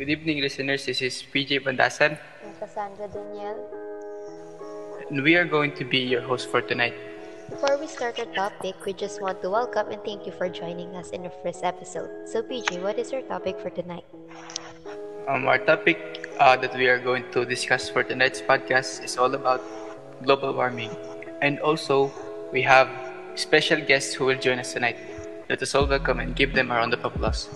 Good evening, listeners. This is PJ Bandasan, and Cassandra Daniel. and we are going to be your host for tonight. Before we start our topic, we just want to welcome and thank you for joining us in the first episode. So, PJ, what is your topic for tonight? Um, our topic uh, that we are going to discuss for tonight's podcast is all about global warming. And also, we have special guests who will join us tonight. Let us all welcome and give them a round of applause.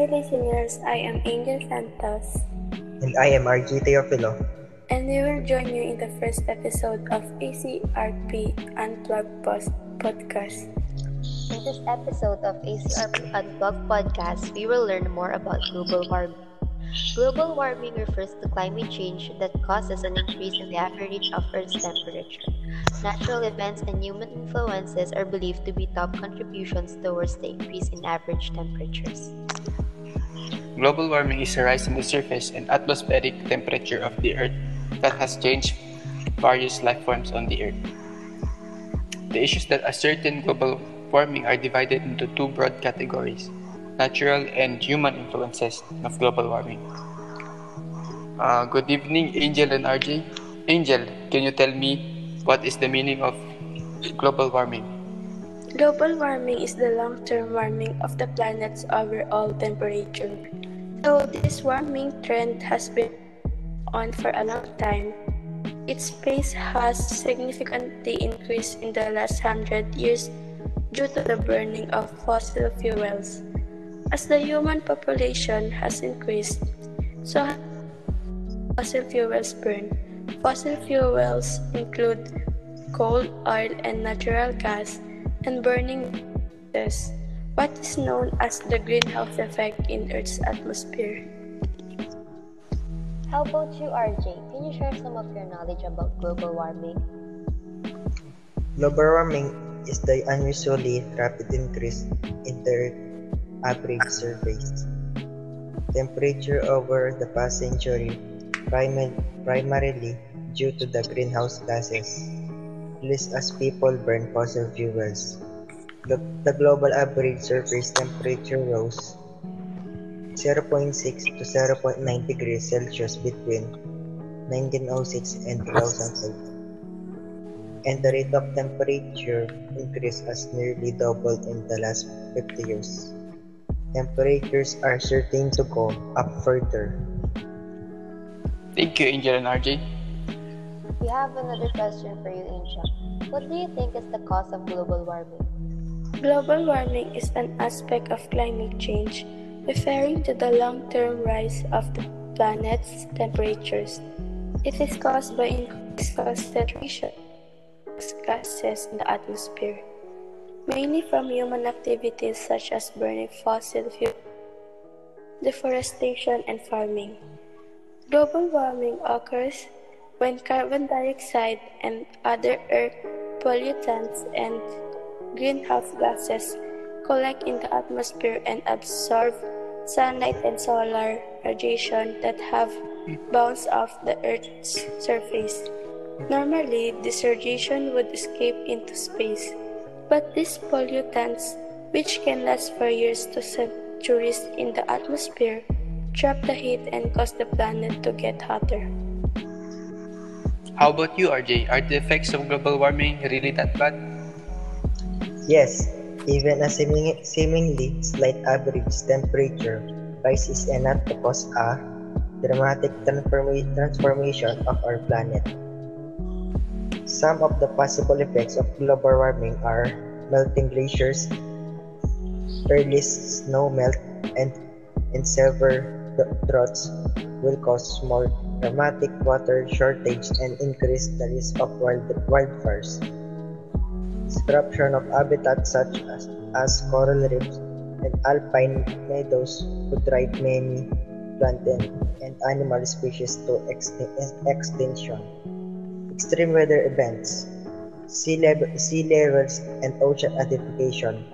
Hi listeners, I am Angel Santos And I am RJ Teofilo. and we will join you in the first episode of ACRP Unplugged Post Podcast. In this episode of ACRP Unplugged podcast, we will learn more about global warming. Global warming refers to climate change that causes an increase in the average of Earth's temperature. Natural events and human influences are believed to be top contributions towards the increase in average temperatures. Global warming is a rise in the surface and atmospheric temperature of the Earth that has changed various life forms on the Earth. The issues that ascertain global warming are divided into two broad categories natural and human influences of global warming. Uh, good evening, Angel and RJ. Angel, can you tell me what is the meaning of global warming? Global warming is the long-term warming of the planet's overall temperature. Though this warming trend has been on for a long time, its pace has significantly increased in the last hundred years due to the burning of fossil fuels. As the human population has increased, so have fossil fuels burn. Fossil fuels include coal, oil, and natural gas, and burning gases, what is known as the greenhouse effect in Earth's atmosphere. How about you, RJ? Can you share some of your knowledge about global warming? Global warming is the unusually rapid increase in the Earth's average surface temperature over the past century, primarily due to the greenhouse gases released as people burn fossil fuels. The, the global average surface temperature rose 0.6 to 0.9 degrees Celsius between 1906 and 2005 and the rate of temperature increase has nearly doubled in the last 50 years. Temperatures are certain to go up further. Thank you, Angel and RJ. We have another question for you, Angel. What do you think is the cause of global warming? Global warming is an aspect of climate change referring to the long term rise of the planet's temperatures. It is caused by increased concentration of gases in the atmosphere, mainly from human activities such as burning fossil fuels, deforestation, and farming. Global warming occurs when carbon dioxide and other air pollutants and greenhouse gases collect in the atmosphere and absorb sunlight and solar radiation that have bounced off the Earth's surface. Normally, this radiation would escape into space, but these pollutants, which can last for years to centuries in the atmosphere, trap the heat and cause the planet to get hotter. How about you, RJ? Are the effects of global warming really that bad? Yes, even a seeming, seemingly slight average temperature rise is enough to cause a dramatic transforma- transformation of our planet. Some of the possible effects of global warming are melting glaciers, early snow melt, and, and severe droughts will cause more dramatic water shortage and increase the risk of wild, wildfires. Disruption of habitats such as, as coral reefs and alpine meadows could drive many plant and, and animal species to extin- extinction. Extreme weather events, sea, level, sea levels and ocean acidification,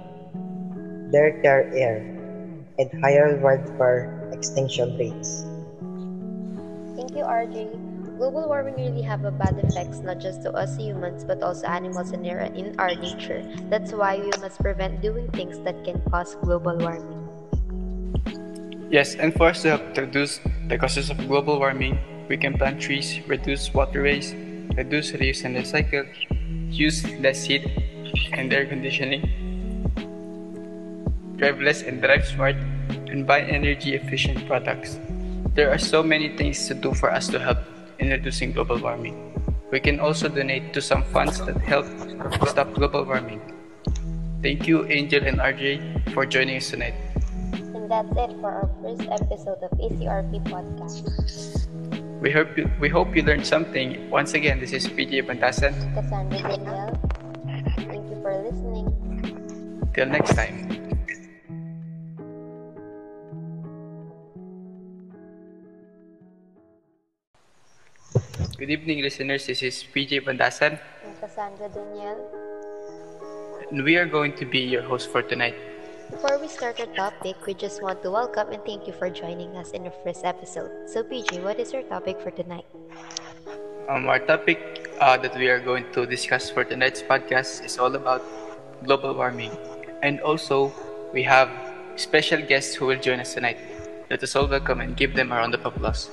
dirtier air, and higher wildfire extinction rates. Thank you, RJ. global warming really have a bad effects not just to us humans but also animals and our, in our nature. That's why we must prevent doing things that can cause global warming. Yes, and for us to help reduce the causes of global warming, we can plant trees, reduce waterways, reduce, reuse, and recycle, use less heat and air conditioning, drive less and drive smart, and buy energy efficient products. There are so many things to do for us to help in reducing global warming. We can also donate to some funds that help stop global warming. Thank you, Angel and RJ, for joining us tonight. And that's it for our first episode of ACRP podcast. We hope you, we hope you learned something. Once again, this is PJ Bandasan. Thank you for listening. Till next time. Good evening, listeners. This is PJ Bandasan, I'm Cassandra Daniel. and we are going to be your host for tonight. Before we start our topic, we just want to welcome and thank you for joining us in the first episode. So, PJ, what is your topic for tonight? Um, our topic uh, that we are going to discuss for tonight's podcast is all about global warming. And also, we have special guests who will join us tonight. Let us all welcome and give them a round of applause.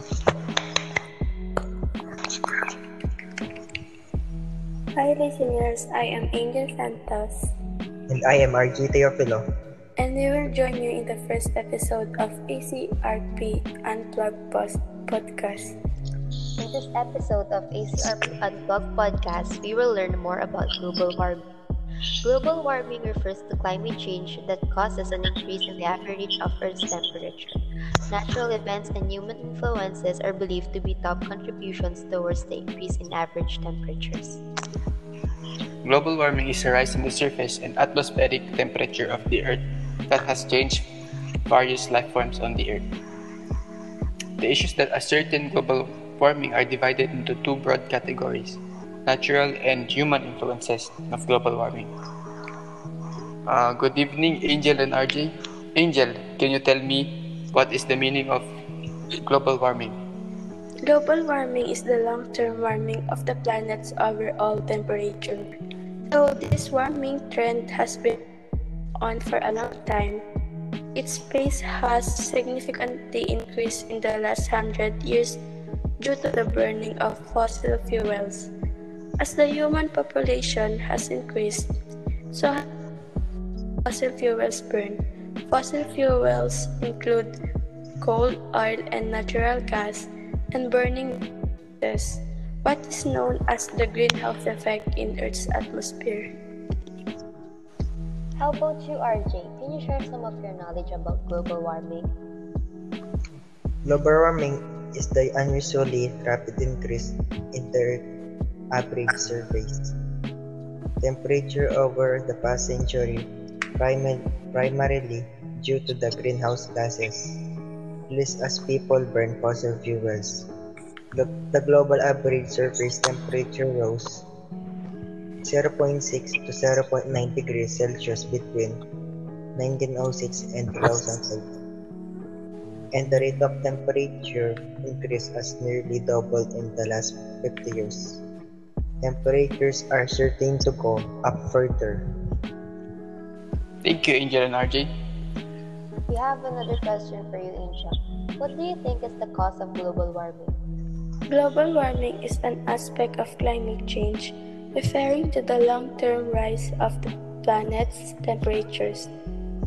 Hi listeners, I am Angel Santos, And I am RJ Teofilo. And we will join you in the first episode of ACRP Unplugged Post Podcast. In this episode of ACRP Unplugged podcast, we will learn more about global warming. Global warming refers to climate change that causes an increase in the average of Earth's temperature. Natural events and human influences are believed to be top contributions towards the increase in average temperatures. Global warming is a rise in the surface and atmospheric temperature of the Earth that has changed various life forms on the Earth. The issues that ascertain global warming are divided into two broad categories natural and human influences of global warming. Uh, good evening, Angel and RJ. Angel, can you tell me what is the meaning of global warming? Global warming is the long term warming of the planet's overall temperature. So, this warming trend has been on for a long time. Its pace has significantly increased in the last hundred years due to the burning of fossil fuels. As the human population has increased, so fossil fuels burn. Fossil fuels include coal, oil, and natural gas, and burning gases, what is known as the greenhouse effect in Earth's atmosphere. How about you, RJ? Can you share some of your knowledge about global warming? Global warming is the unusually rapid increase in the average surface temperature over the past century, primarily due to the greenhouse gases released as people burn fossil fuels. The, the global average surface temperature rose 0.6 to 0.9 degrees Celsius between 1906 and 2005 and the rate of temperature increase has nearly doubled in the last 50 years. Temperatures are certain to go up further. Thank you, Angel and RJ. We have another question for you, Angel. What do you think is the cause of global warming? Global warming is an aspect of climate change referring to the long term rise of the planet's temperatures.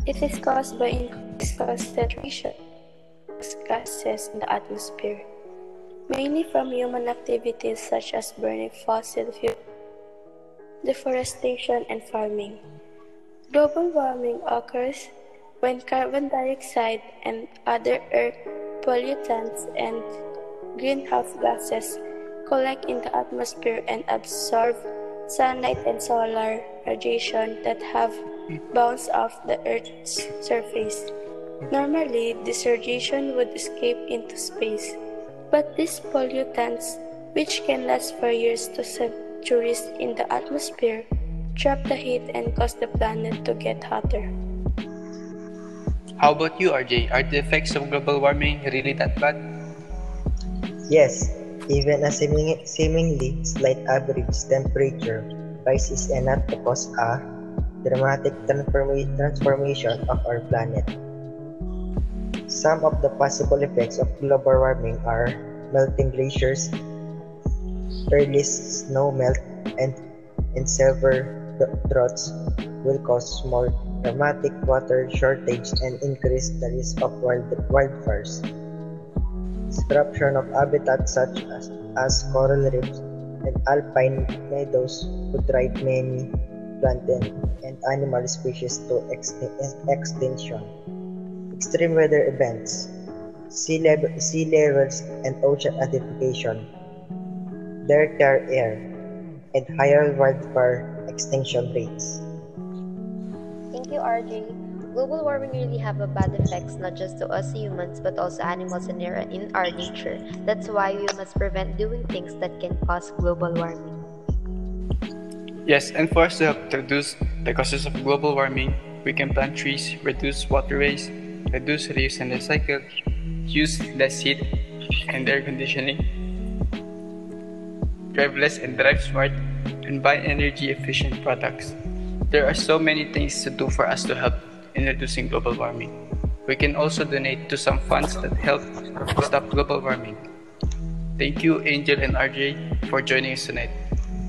It is caused by increased concentration of gases in the atmosphere, mainly from human activities such as burning fossil fuels, deforestation, and farming. Global warming occurs when carbon dioxide and other air pollutants and greenhouse gases collect in the atmosphere and absorb sunlight and solar radiation that have bounced off the Earth's surface. Normally, this radiation would escape into space, but these pollutants, which can last for years to centuries in the atmosphere, trap the heat and cause the planet to get hotter. How about you, RJ? Are the effects of global warming really that bad? Yes, Even a seeming, seemingly slight average temperature rise is enough to cause a dramatic transforma- transformation of our planet. Some of the possible effects of global warming are melting glaciers, early snow melt, and, and severe droughts will cause more dramatic water shortage and increase the risk of wild, wildfires. Disruption of habitats such as, as coral reefs and alpine meadows could drive many plant and, animal species to extin- extinction. Extreme weather events, sea, sea levels and ocean acidification, dirtier air, and higher wildfire extinction rates. Thank you, RJ. Global warming really have a bad effects not just to us humans but also animals and in our nature. That's why we must prevent doing things that can cause global warming. Yes, and for us to help reduce the causes of global warming, we can plant trees, reduce water waste, reduce reuse and recycle, use less heat and air conditioning, drive less and drive smart, and buy energy efficient products. There are so many things to do for us to help in reducing global warming. We can also donate to some funds that help stop global warming. Thank you, Angel and RJ, for joining us tonight.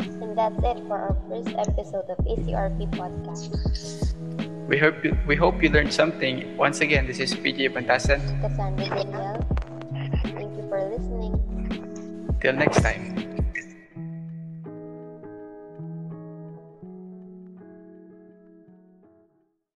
And that's it for our first episode of ACRP Podcast. We hope you, we hope you learned something. Once again, this is PJ Bandasan. Cassandra Daniel. Thank you for listening. Till next time.